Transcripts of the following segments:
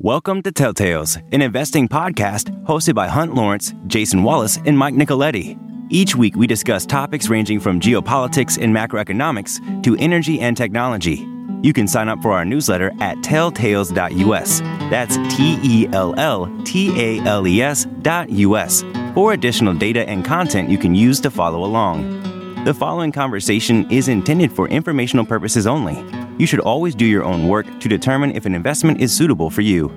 Welcome to Telltales, an investing podcast hosted by Hunt Lawrence, Jason Wallace, and Mike Nicoletti. Each week, we discuss topics ranging from geopolitics and macroeconomics to energy and technology. You can sign up for our newsletter at telltales.us. That's T E L L T A L E S.us for additional data and content you can use to follow along. The following conversation is intended for informational purposes only. You should always do your own work to determine if an investment is suitable for you.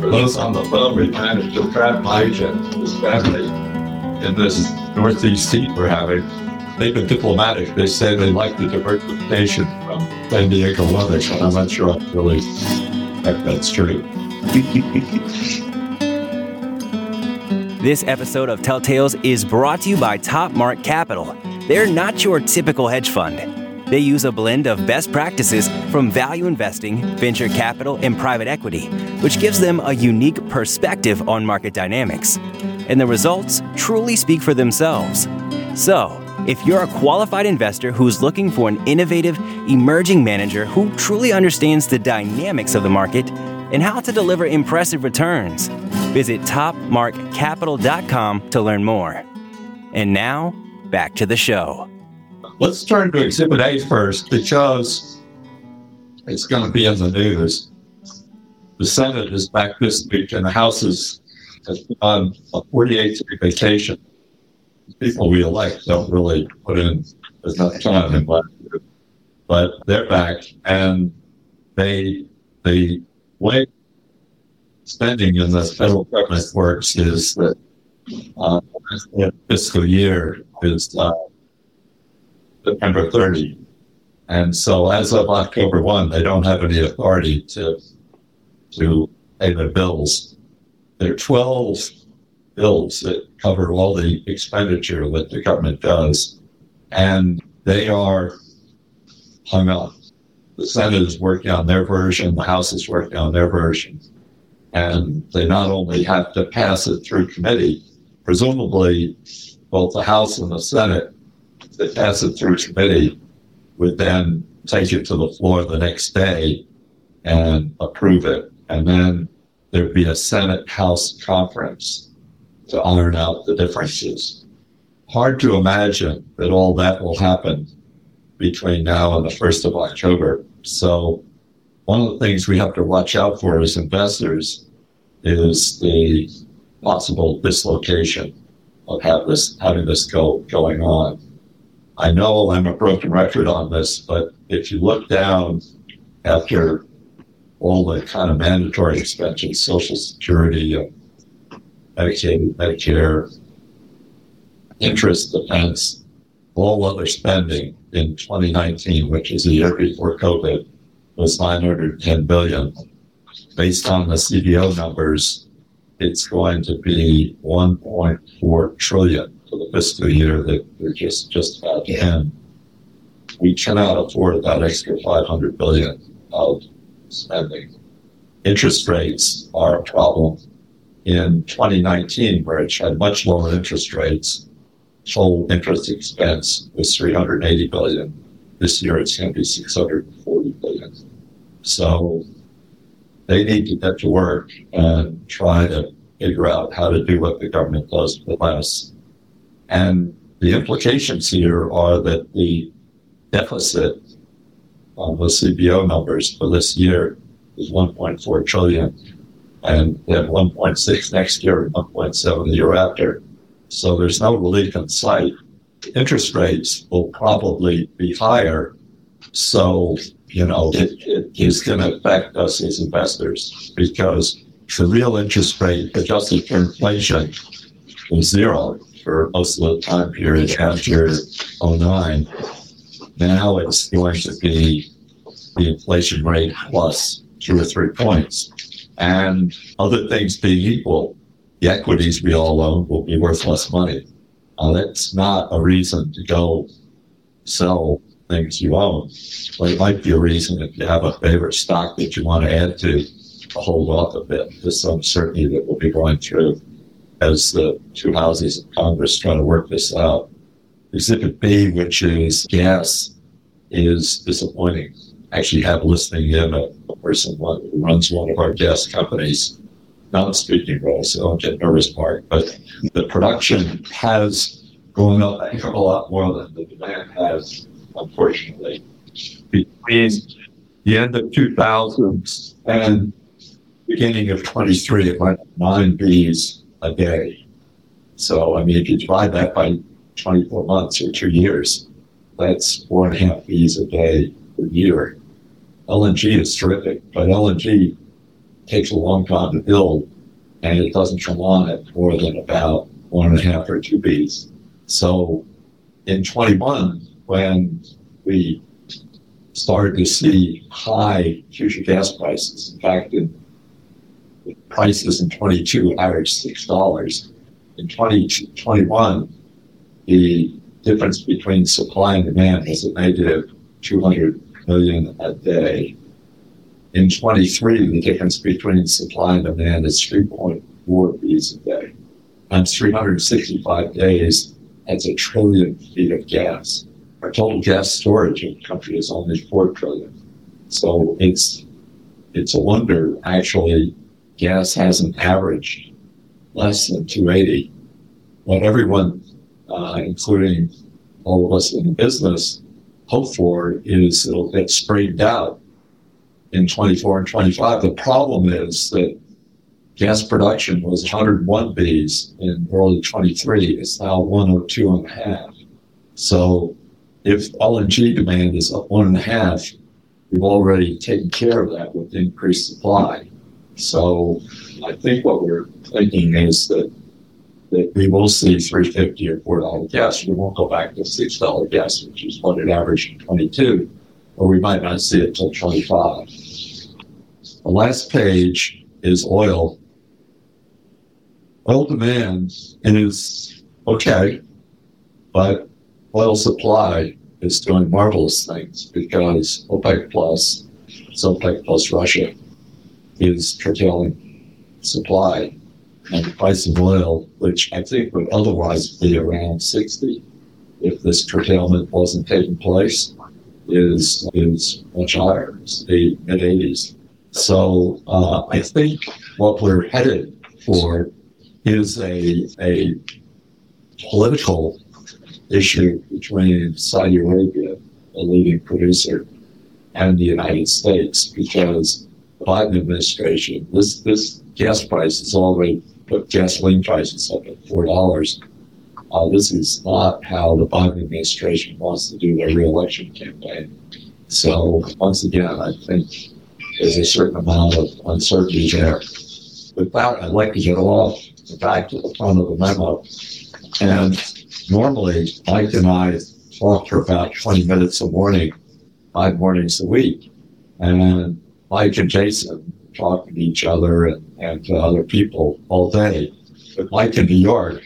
For those on the phone, we managed to trap Mike and his family in this Northeast heat we're having. They've been diplomatic. They say they like the diversification from San Diego weather, but I'm not sure I really think that's true. This episode of Telltales is brought to you by Top Mark Capital. They're not your typical hedge fund. They use a blend of best practices from value investing, venture capital, and private equity, which gives them a unique perspective on market dynamics. And the results truly speak for themselves. So, if you're a qualified investor who's looking for an innovative, emerging manager who truly understands the dynamics of the market and how to deliver impressive returns, visit topmarkcapital.com to learn more. And now, back to the show. Let's turn to Exhibit A first because it's going to be in the news. The Senate is back this week and the House is on a 48 day vacation. People we elect don't really put in as much time in but they're back and they the way spending in the federal government works is that uh, fiscal year is uh, September 30. And so as of October 1, they don't have any authority to, to pay their bills. There are 12 bills that cover all the expenditure that the government does, and they are hung up. The Senate is working on their version, the House is working on their version. And they not only have to pass it through committee, presumably both the House and the Senate that pass it through committee would then take it to the floor the next day and approve it. And then there'd be a Senate House conference to iron out the differences. Hard to imagine that all that will happen between now and the 1st of October. So one of the things we have to watch out for as investors is the possible dislocation of have this, having this go going on. I know I'm a broken record on this, but if you look down after all the kind of mandatory expenses, Social Security, Medicaid, Medicare, interest, defense, all other spending in 2019, which is a year before COVID, was 910 billion. Based on the CBO numbers, it's going to be 1.4 trillion for the fiscal year that we're just, just about to end. We cannot afford that extra 500 billion of spending. Interest rates are a problem. In 2019, where it had much lower interest rates, total interest expense was 380 billion. This year it's going to be 640 billion. So they need to get to work and try to figure out how to do what the government does for less. And the implications here are that the deficit on the CBO numbers for this year is 1.4 trillion and then 1.6 next year and 1.7 the year after. So there's no relief in sight. Interest rates will probably be higher. So you know, it, it is going to affect us as investors because the real interest rate adjusted for inflation was zero for most of the time period after 09. Now it's going to be the inflation rate plus two or three points. And other things being equal, the equities we all own will be worth less money. Uh, that's not a reason to go sell things you own. Well, it might be a reason if you have a favorite stock that you want to add to, to hold off a bit. This uncertainty that we'll be going through as the two houses of Congress try to work this out. Exhibit B, which is gas, is disappointing. actually have listening in a person who runs one of our gas companies, not speaking role, so don't get nervous, Mark, but the production has gone up a lot more than the demand has, unfortunately. Between the end of 2000 and beginning of 23, it went nine Bs a day. So, I mean, if you divide that by 24 months or two years, that's four and a half bees a day per year. LNG is terrific, but LNG takes a long time to build and it doesn't come on at more than about one and a half or two bees. So in 21, when we started to see high future gas prices, in fact, in prices in 22 averaged $6. In 2021, the difference between supply and demand is a negative 200 million a day. In 23, the difference between supply and demand is 3.4 Bs a day. On 365 days, that's a trillion feet of gas. Our total gas storage in the country is only 4 trillion. So it's, it's a wonder, actually, gas hasn't averaged less than 280. What everyone, uh, including all of us in business, hope for is it'll get straightened out in 24 and 25. The problem is that gas production was 101 Bs in early 23. It's now 102 and a half. So if LNG demand is up one and a half, we've already taken care of that with increased supply. So I think what we're thinking is that that we will see 350 or four dollar gas. We won't go back to six dollar gas, which is what it averaged in 22, or we might not see it till 25. The last page is oil. Oil demand is okay, but oil supply is doing marvelous things because OPEC plus, it's OPEC plus Russia, is curtailing supply and the price of oil, which I think would otherwise be around 60 if this curtailment wasn't taking place, is is much higher. It's the mid 80s. So uh, I think what we're headed for is a a political issue between Saudi Arabia, a leading producer, and the United States, because the Biden administration, this this gas price is already put gasoline prices up at four dollars. Uh, this is not how the Biden administration wants to do their reelection campaign. So once again, I think there's a certain amount of uncertainty there. With that, I'd like to get off back to the front of the memo. And normally, Mike and I talk for about 20 minutes a morning, five mornings a week. And Mike and Jason talk to each other and, and to other people all day. But like in New York,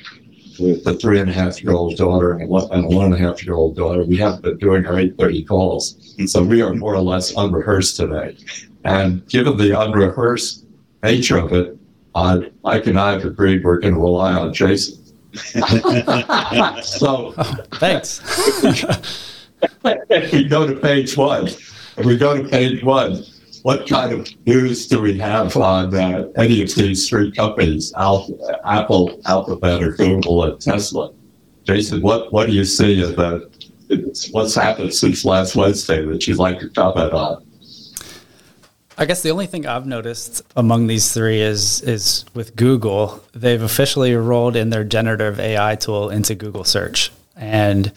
with the three and a half year old daughter and a one and a half year old daughter, we haven't been doing our 830 calls. So we are more or less unrehearsed today. And given the unrehearsed nature of it, uh, Mike and I have agreed we're going to rely on Jason. so oh, thanks. if we go to page one, if we go to page one, what kind of news do we have on uh, any of these three companies, Alpha, Apple, Alphabet, or Google, and Tesla? Jason, what, what do you see the, what's happened since last Wednesday that you'd like to comment on? I guess the only thing I've noticed among these three is is with Google, they've officially rolled in their generative AI tool into Google search. And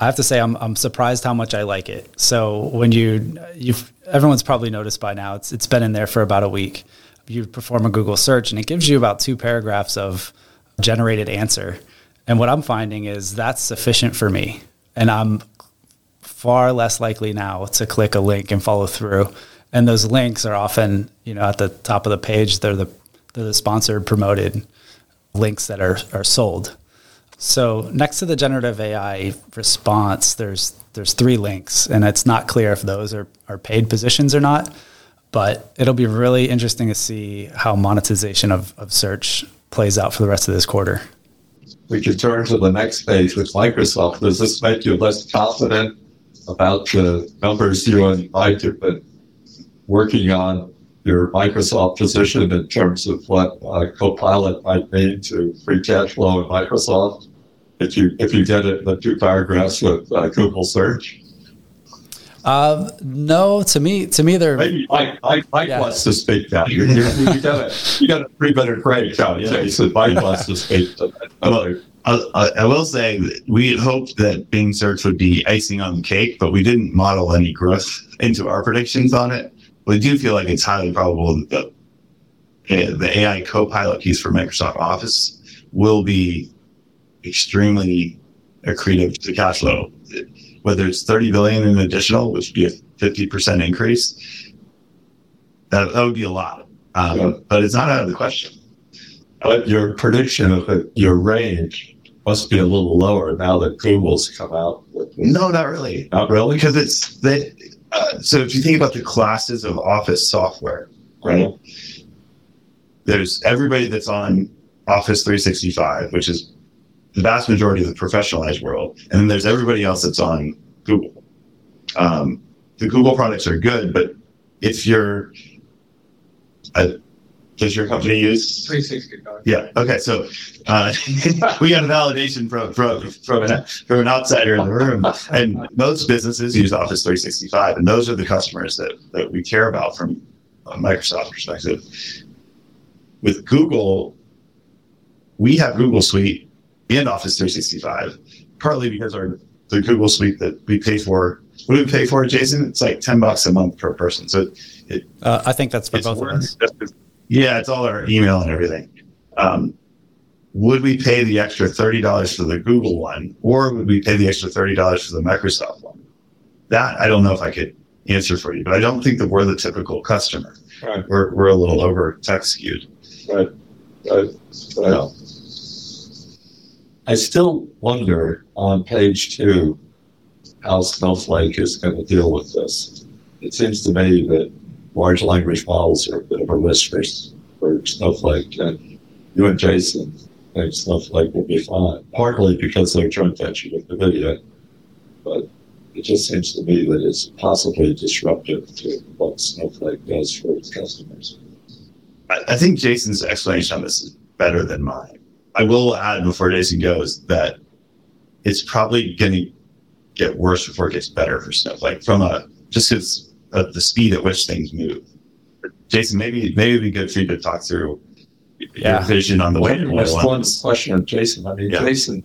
I have to say, I'm, I'm surprised how much I like it. So when you, you've, everyone's probably noticed by now, it's, it's been in there for about a week. You perform a Google search and it gives you about two paragraphs of generated answer. And what I'm finding is that's sufficient for me. And I'm far less likely now to click a link and follow through. And those links are often, you know, at the top of the page, they're the, they're the sponsored promoted links that are, are sold. So next to the generative AI response, there's there's three links, and it's not clear if those are, are paid positions or not. But it'll be really interesting to see how monetization of, of search plays out for the rest of this quarter. We can turn to the next page with Microsoft. Does this make you less confident about the numbers you and Mike have working on your Microsoft position in terms of what uh, Copilot might mean to free cash flow in Microsoft if you if you did it in the two paragraphs with uh, Google search? Uh, no, to me, to me, they're maybe Mike, Mike, Mike yeah. wants to speak now. You, you, you got a you got a three better grade, John. Yeah. He said Mike wants to speak. Well, I, I will say we hoped that Bing search would be icing on the cake, but we didn't model any growth into our predictions on it. We do feel like it's highly probable that the, the AI co-pilot piece for Microsoft Office will be extremely accretive to cash flow. Whether it's 30 billion in additional, which would be a 50% increase, that, that would be a lot. Um, yeah. But it's not out of the question. But your prediction of your range must be a little lower now that Google's come out. No, not really. Not really? Because it's that. So if you think about the classes of Office software, right? There's everybody that's on Office 365, which is the vast majority of the professionalized world. And then there's everybody else that's on Google. Um, the Google products are good, but if you're a, does your company use 365? Yeah. Okay. So uh, we got a validation from from from an, from an outsider in the room, and most businesses use Office 365, and those are the customers that that we care about from a Microsoft perspective. With Google, we have Google Suite in Office 365, partly because our the Google Suite that we pay for. What do we pay for, Jason? It's like ten bucks a month per person. So it, uh, I think that's for both of us. Yeah, it's all our email and everything. Um, would we pay the extra thirty dollars for the Google one, or would we pay the extra thirty dollars for the Microsoft one? That I don't know if I could answer for you, but I don't think that we're the typical customer. Right. We're we're a little over tech skewed. Right. Right. right. I still wonder on page two how Snowflake is going to deal with this. It seems to me that large language models are a bit of a risk for, for Snowflake, and uh, you and Jason think Snowflake will be fine, partly because they're joint venture with NVIDIA, but it just seems to me that it's possibly disruptive to what Snowflake does for its customers. I think Jason's explanation on this is better than mine. I will add before Jason goes that it's probably going to get worse before it gets better for Snowflake from a just because of the speed at which things move. Jason, maybe maybe it'd be good for you to talk through yeah. your vision on the way. That's one question of Jason. I mean, yeah. Jason,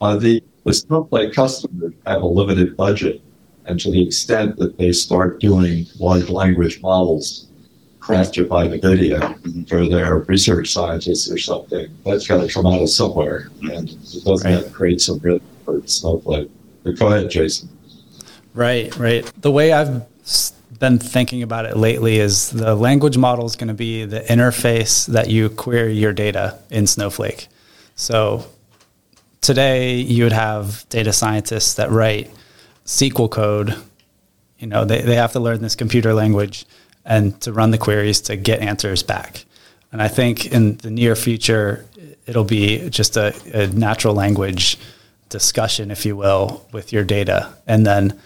uh, the the Snowflake customers have a limited budget, and to the extent that they start doing large language models crafted by NVIDIA for their research scientists or something. That's got to come out of somewhere, and it doesn't right. create some real for Snowflake. But go ahead, Jason. Right, right. The way I've been thinking about it lately is the language model is going to be the interface that you query your data in Snowflake. So today you would have data scientists that write SQL code. You know, they, they have to learn this computer language and to run the queries to get answers back. And I think in the near future, it'll be just a, a natural language discussion, if you will, with your data. And then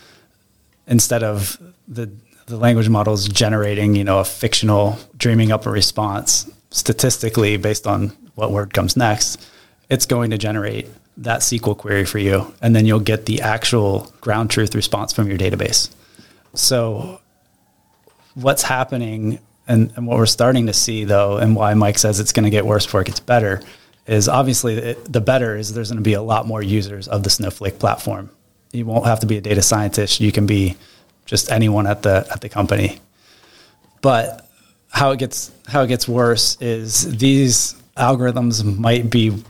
instead of the the language model is generating, you know, a fictional dreaming up a response statistically based on what word comes next, it's going to generate that SQL query for you, and then you'll get the actual ground truth response from your database. So what's happening and, and, what we're starting to see though and why mike says it's going to get worse before it gets better is obviously it, the better is there's going to be a lot more users of the snowflake platform you won't have to be a data scientist you can be just anyone at the at the company but how it gets how it gets worse is these algorithms might be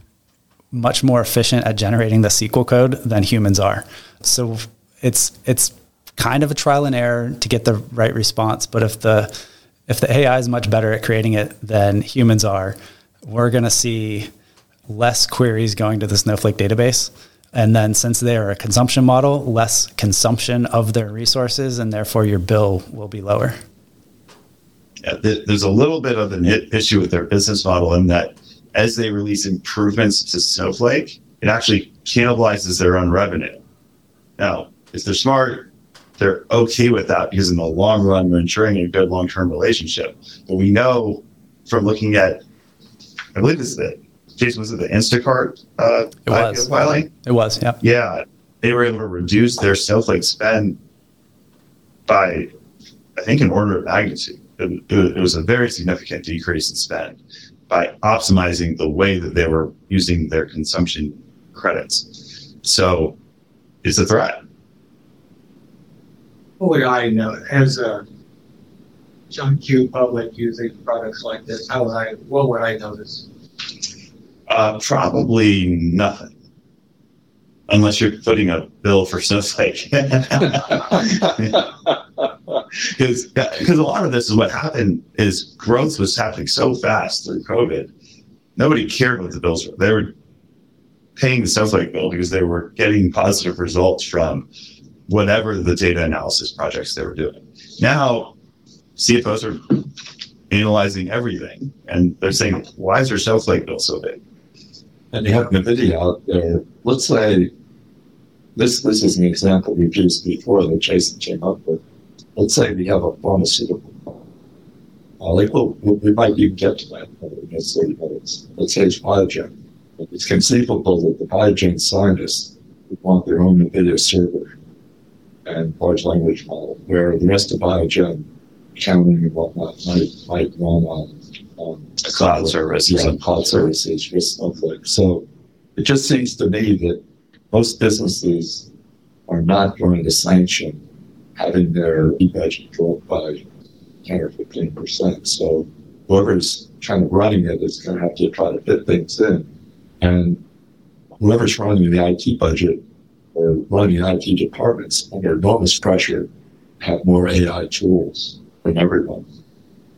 much more efficient at generating the SQL code than humans are. So it's it's kind of a trial and error to get the right response. But if the if the AI is much better at creating it than humans are, we're going to see less queries going to the Snowflake database. And then, since they are a consumption model, less consumption of their resources, and therefore your bill will be lower. Yeah, there's a little bit of an issue with their business model in that as they release improvements to Snowflake, it actually cannibalizes their own revenue. Now, if they're smart, they're okay with that because in the long run, we're ensuring a good long term relationship. But we know from looking at, I believe this is it. Jason, was it the Instacart uh, It was. filing? It was, yeah. Yeah, they were able to reduce their Snowflake spend by, I think, an order of magnitude. It, it was a very significant decrease in spend by optimizing the way that they were using their consumption credits. So it's a threat. What would I know as a John Q. Public using products like this? How would I? What would I notice? Uh, probably nothing. Unless you're putting a bill for Snowflake. Because a lot of this is what happened is growth was happening so fast through COVID. Nobody cared what the bills were. They were paying the Snowflake bill because they were getting positive results from whatever the data analysis projects they were doing. Now CFOs are analyzing everything and they're saying, why is their Snowflake bill so big? And you have NVIDIA out there. Let's say this this is an example we've used before that Jason came up with. Let's say we have a pharmaceutical. Uh, like, well, we might even get to that necessarily, but it's, let's say it's Biogen. It's conceivable that the Biogen scientists would want their own NVIDIA server and large language model, where the rest of Biogen, accounting and whatnot, might, might run on, A cloud services yeah, something. cloud services with Snowflake. So it just seems to me that most businesses are not going to sanction having their e-budget dropped by 10 or 15 percent. So whoever's kind of running it is going to have to try to fit things in. And whoever's running the IT budget or running the IT departments under enormous pressure have more AI tools than everyone,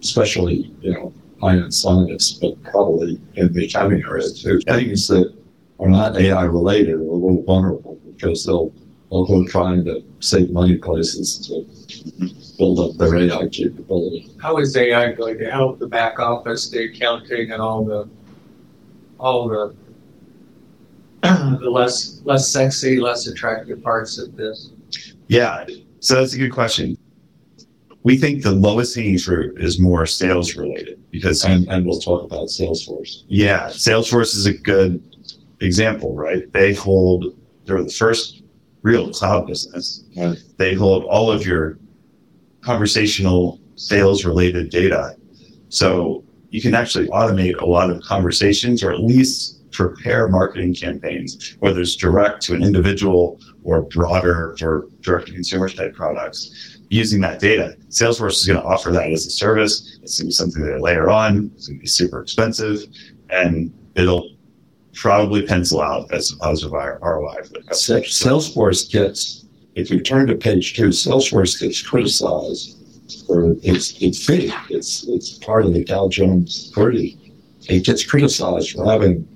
especially, you know, high-end scientists, but probably in the accounting area too. Things that are not AI related are a little vulnerable because they'll they'll go trying to save money places to build up their AI capability. How is AI going to help the back office, the accounting, and all the all the the less less sexy, less attractive parts of this? Yeah. So that's a good question. We think the lowest hanging fruit is more sales related because And and we'll talk about Salesforce. Yeah, Salesforce is a good example, right? They hold, they're the first real cloud business. Right. They hold all of your conversational sales related data. So you can actually automate a lot of conversations or at least prepare marketing campaigns, whether it's direct to an individual or broader for direct to consumer type products using that data. Salesforce is going to offer that as a service. It's going to be something they layer on. It's going to be super expensive and it'll probably pencil out as a positive ROI for the customer. Salesforce gets, if you turn to page two, Salesforce gets criticized for its its fee. It's it's part of the Dow Jones 30. It gets criticized for having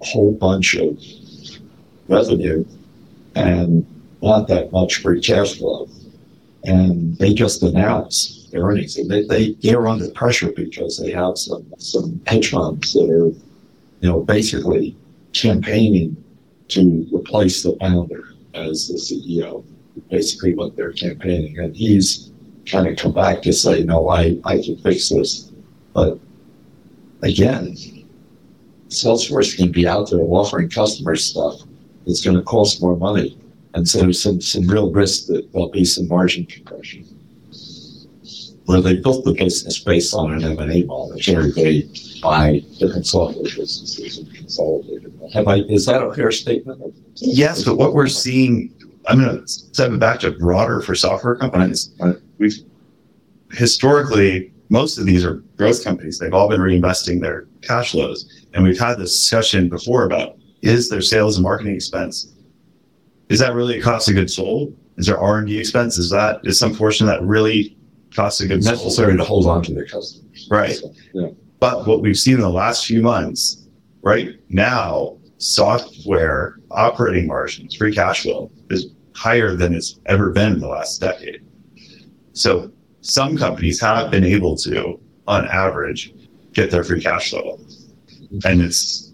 a whole bunch of revenue and not that much free cash flow. And they just announced their earnings. And they, they, they're under pressure because they have some, some hedge funds that are, you know, basically campaigning to replace the founder as the CEO. Basically, what they're campaigning, and he's trying to come back to say, "No, I I can fix this." But again, Salesforce can be out there offering customers stuff that's going to cost more money, and so some some real risk that there'll be some margin compression. Where they built the business based on an M and A model, where they buy different software businesses and consolidate them. Have I, is that a fair statement? Yes, but what we're seeing, I'm going to step back to broader for software companies. We've historically, most of these are growth companies. They've all been reinvesting their cash flows. And we've had this discussion before about is their sales and marketing expense, is that really a cost of goods sold? Is there R&D expense? Is that, is some portion that really cost of goods sold? necessary to hold on to their customers. Right. So, yeah. But what we've seen in the last few months, right now, software operating margins, free cash flow is higher than it's ever been in the last decade. So some companies have been able to, on average, get their free cash flow. And it's,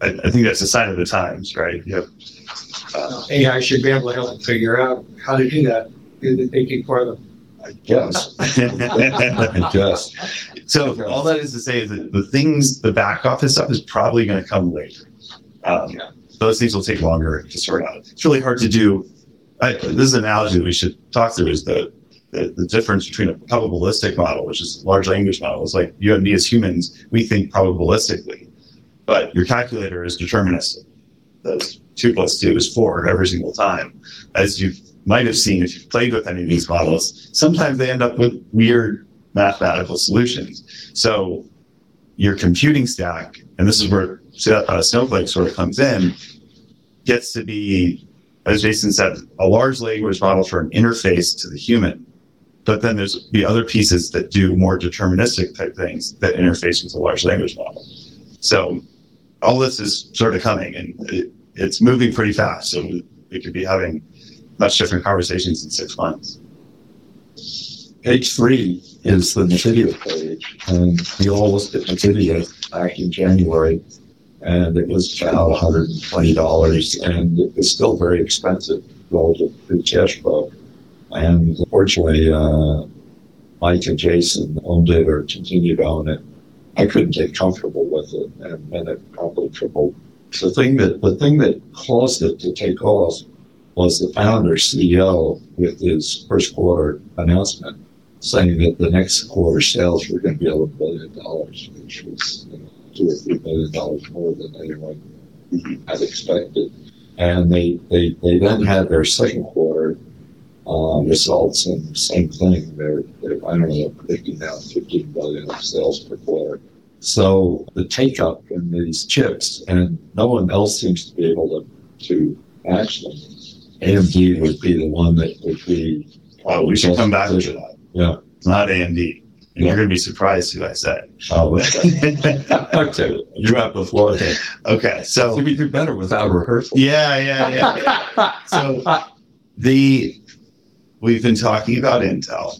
I, I think that's a sign of the times, right? You have, uh, AI should be able to help figure out how to do that. do the thinking for them. I guess. I guess. So all that is to say is that the things, the back office stuff is probably going to come later. Um, Yeah. Those things will take longer to sort out. It's really hard to do. I, this is an analogy that we should talk through is the, the, the difference between a probabilistic model, which is a large language model. It's like you and me as humans, we think probabilistically, but your calculator is deterministic. That's two plus two is four every single time. As you might have seen if you've played with any of these models, sometimes they end up with weird mathematical solutions. So your computing stack, and this is where uh, Snowflake sort of comes in, gets to be, as Jason said, a large language model for an interface to the human. But then there's the other pieces that do more deterministic type things that interface with a large language model. So all this is sort of coming and it's moving pretty fast. So we could be having much different conversations in six months. Page three is the NVIDIA page, and we all looked at NVIDIA back in January, and it was about $120, and it was still very expensive relative to cash flow. And fortunately, uh, Mike and Jason owned it or continued to own it. I couldn't get comfortable with it, and, and it probably tripled. The thing that the thing that caused it to take off was the founder CEO with his first quarter announcement saying that the next quarter sales were going to be eleven billion dollars, which was you know, two or three billion dollars more than anyone had expected. And they, they, they then had their second quarter uh, results, and same thing. They're, they're I don't know, predicting now 15 billion of sales per quarter. So the take up in these chips, and no one else seems to be able to, to match them. AMD would be the one that would be. Oh, we should come back to that. Yeah. It's not AMD. And you're going to be surprised who I said. Oh, okay. You have the floor. okay. So So, we do better without rehearsal. yeah, yeah, yeah. So the we've been talking about Intel.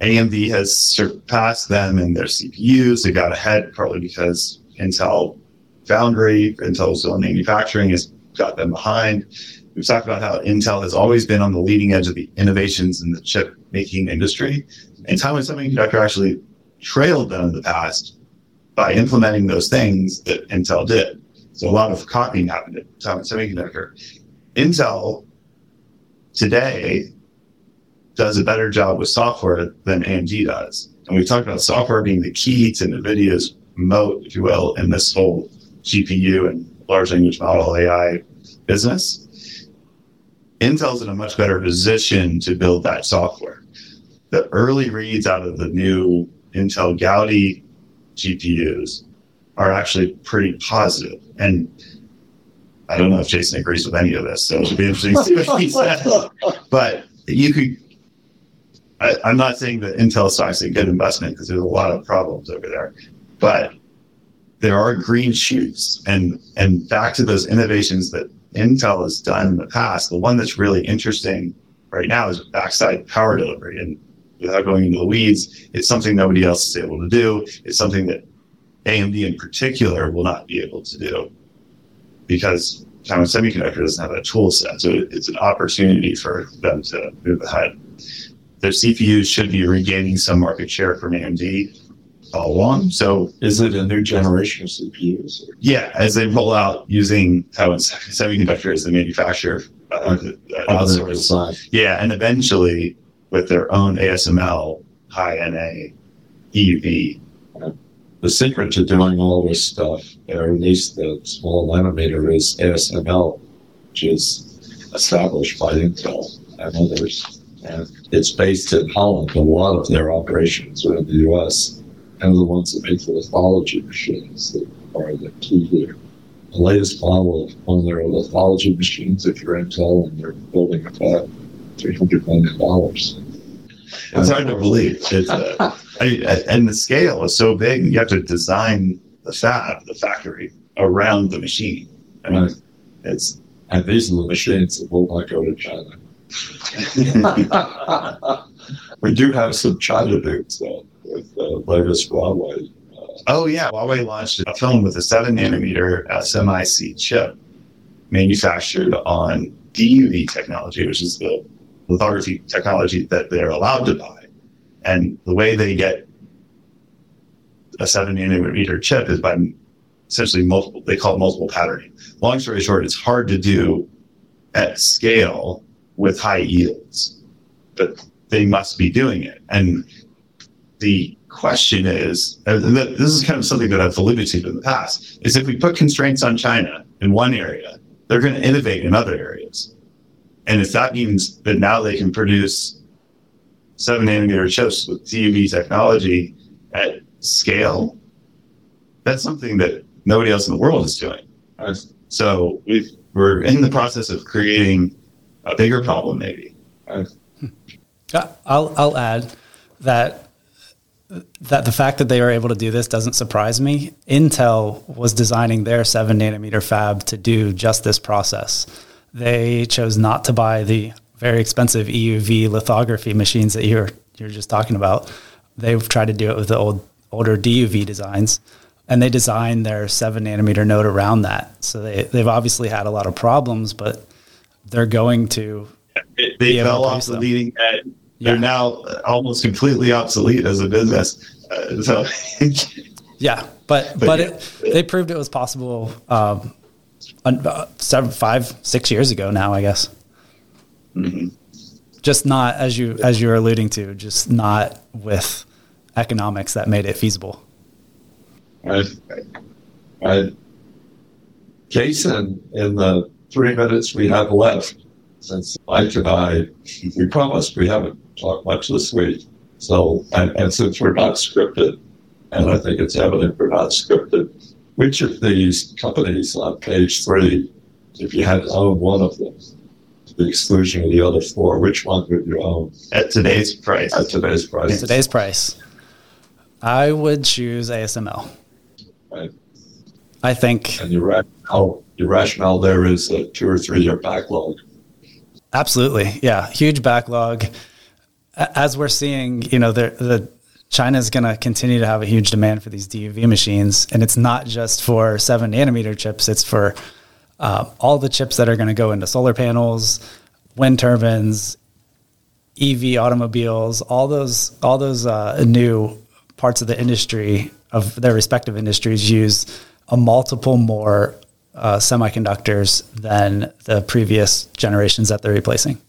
AMD has surpassed them in their CPUs. They got ahead partly because Intel Foundry, Intel's own manufacturing has got them behind. We've talked about how Intel has always been on the leading edge of the innovations in the chip making industry. And Taiwan Semiconductor actually trailed them in the past by implementing those things that Intel did. So a lot of copying happened at Taiwan Semiconductor. Intel today does a better job with software than AMD does. And we've talked about software being the key to NVIDIA's moat, if you will, in this whole GPU and large language model AI business. Intel's in a much better position to build that software. The early reads out of the new Intel Gaudi GPUs are actually pretty positive. And I don't know if Jason agrees with any of this, so it'll be interesting to see what he says. But you could, I, I'm not saying that Intel stock's a good investment because there's a lot of problems over there, but there are green shoots. And, and back to those innovations that Intel has done in the past, the one that's really interesting right now is backside power delivery. And without going into the weeds, it's something nobody else is able to do. It's something that AMD in particular will not be able to do because Taiwan Semiconductor doesn't have that tool set. So it's an opportunity for them to move ahead. Their CPUs should be regaining some market share from AMD all along. So Is it a new generation of CPUs? yeah, as they roll out using Taiwan Semiconductor as the manufacturer, uh, uh, Other outsource. yeah, and eventually with their own ASML, high NA, EUV. The secret to doing all this stuff, or at least the small nanometer, is ASML, which is established by Intel and others. And it's based in Holland. A lot of their operations are in the US. And the ones that make the lithology machines that are the key here. The latest model of one of their lithology machines, if you're Intel and you're building about $300 million. It's hard to believe. It's, uh, I, and the scale is so big, you have to design the fab, the factory around the machine. I mean, Right. it's And these are the machines that will not go to China. we do have some China dudes though, with uh, the latest Huawei. Uh, oh yeah, Huawei launched a phone with a seven nanometer uh, SMIC chip manufactured on DUV technology, which is the lithography technology that they're allowed to buy. And the way they get a seven nanometer chip is by essentially multiple, they call it multiple patterning. Long story short, it's hard to do at scale with high yields, but they must be doing it. And the question is, this is kind of something that I've alluded to in the past, is if we put constraints on China in one area, they're going to innovate in other areas. And if that means that now they can produce seven nanometer chips with DUV technology at scale, that's something that nobody else in the world is doing. So we are in the process of creating a bigger problem, maybe. I'll, I'll add that that the fact that they were able to do this doesn't surprise me. Intel was designing their seven nanometer fab to do just this process. They chose not to buy the very expensive EUV lithography machines that you're you're just talking about. They've tried to do it with the old older DUV designs, and they designed their seven nanometer node around that. So they they've obviously had a lot of problems, but they're going to. It, they fell off the leading edge they're now almost completely obsolete as a business. Uh, so, yeah, but but, but yeah. It, they proved it was possible um, uh, seven, five, six years ago now, I guess. Mm-hmm. Just not as you as you're alluding to, just not with economics that made it feasible. I, Right. Jason, in the three minutes we have left, since Mike and I, we promised we haven't talked much this week. So, and, and since we're not scripted, and I think it's evident we're not scripted, which of these companies on page three, if you had to own one of them, to the exclusion of the other four, which one would you own? At today's price. At today's price. At today's price. I would choose ASML. Right. I think. And your rationale, oh, your rationale there is a two or three year backlog. Absolutely. Yeah. Huge backlog. As we're seeing, you know, the, the China is going to continue to have a huge demand for these DUV machines. And it's not just for seven nanometer chips, it's for uh, all the chips that are going to go into solar panels, wind turbines, EV automobiles, all those, all those uh, new parts of the industry of their respective industries use a multiple more uh, semiconductors than the previous generations that they're replacing.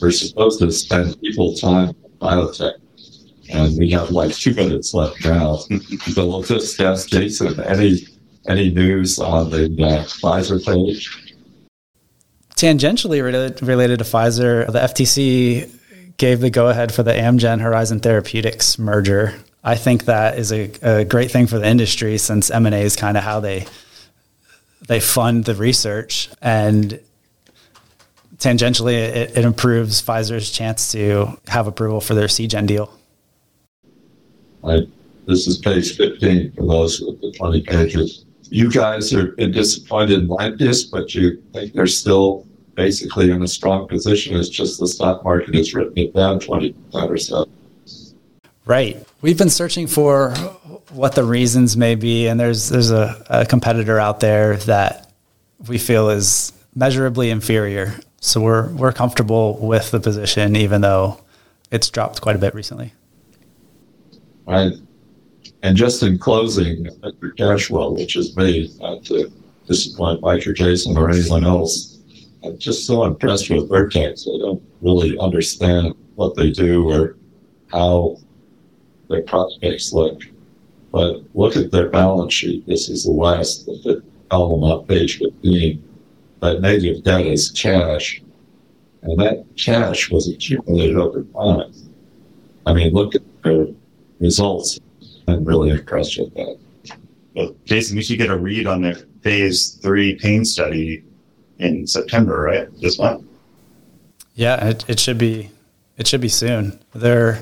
We're supposed to spend people time biotech, and we have like two minutes left now. so we'll just ask Jason any any news on the uh, Pfizer page. Tangentially related, related to Pfizer, the FTC gave the go ahead for the Amgen Horizon Therapeutics merger I think that is a, a great thing for the industry since M and A is kind of how they they fund the research and tangentially it, it, improves Pfizer's chance to have approval for their Seagen deal. Right. This is page 15 for those with the 20 pages. You guys are disappointed like this, but you think they're still basically in a strong position. It's just the stock market has written it down 20% or so. Right. We've been searching for what the reasons may be, and there's there's a, a competitor out there that we feel is measurably inferior. So we're we're comfortable with the position, even though it's dropped quite a bit recently. Right. And just in closing, Mr. Cashwell, which is me, not to disappoint Mike or Jason or anyone else, I'm just so impressed with Vertex. I don't really understand what they do or how their prospects look. But look at their balance sheet. This is the last of the column on page 15. That negative debt is cash. And that cash was accumulated over time. I mean, look at their results. I'm really impressed with that. Well, Jason, we should get a read on their phase three pain study in September, right? This month. Yeah, it, it should be. It should be soon. They're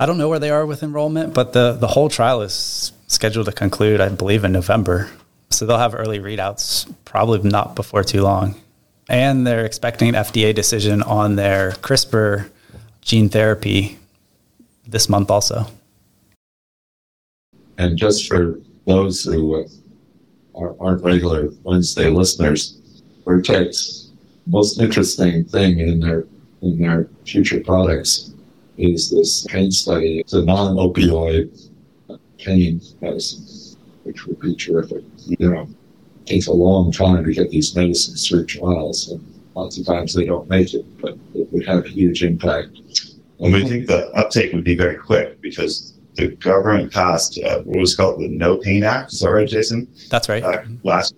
I don't know where they are with enrollment, but the, the whole trial is scheduled to conclude, I believe, in November. So they'll have early readouts, probably not before too long. And they're expecting an FDA decision on their CRISPR gene therapy this month also. And just for those who uh, aren't regular Wednesday listeners, Vertex, most interesting thing in their in their future products is this pain study. It's a non-opioid pain medicine, which would be terrific. You know, it takes a long time to get these medicines through trials, and lots of times they don't make it, but it would have a huge impact. And we think the uptake would be very quick because the government passed uh, what was called the No Pain Act. Is that right, Jason? That's right. Uh, last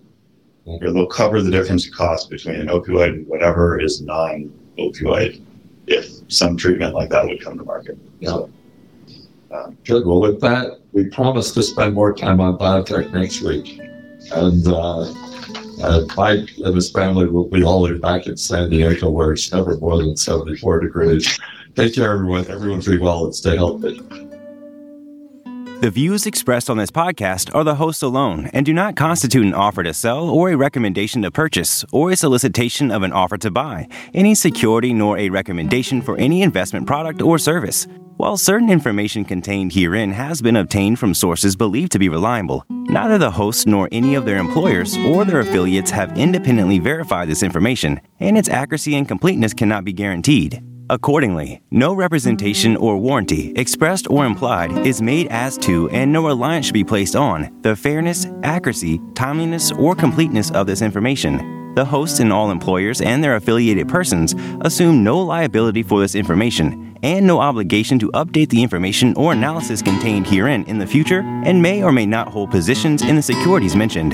year, they'll cover the difference in cost between an opioid and whatever is non-opioid if some treatment like that would come to market. Yeah. So, um, Good. Well, with that, we promise to spend more time on biotech next week. And uh, uh, Mike and his family will be all the way back in San Diego where it's never more than 74 degrees. Take care, everyone. Everyone be well and stay healthy. The views expressed on this podcast are the host alone and do not constitute an offer to sell or a recommendation to purchase or a solicitation of an offer to buy any security nor a recommendation for any investment product or service. While certain information contained herein has been obtained from sources believed to be reliable, neither the host nor any of their employers or their affiliates have independently verified this information, and its accuracy and completeness cannot be guaranteed. Accordingly, no representation mm-hmm. or warranty, expressed or implied, is made as to and no reliance should be placed on the fairness, accuracy, timeliness, or completeness of this information. The hosts and all employers and their affiliated persons assume no liability for this information and no obligation to update the information or analysis contained herein in the future and may or may not hold positions in the securities mentioned.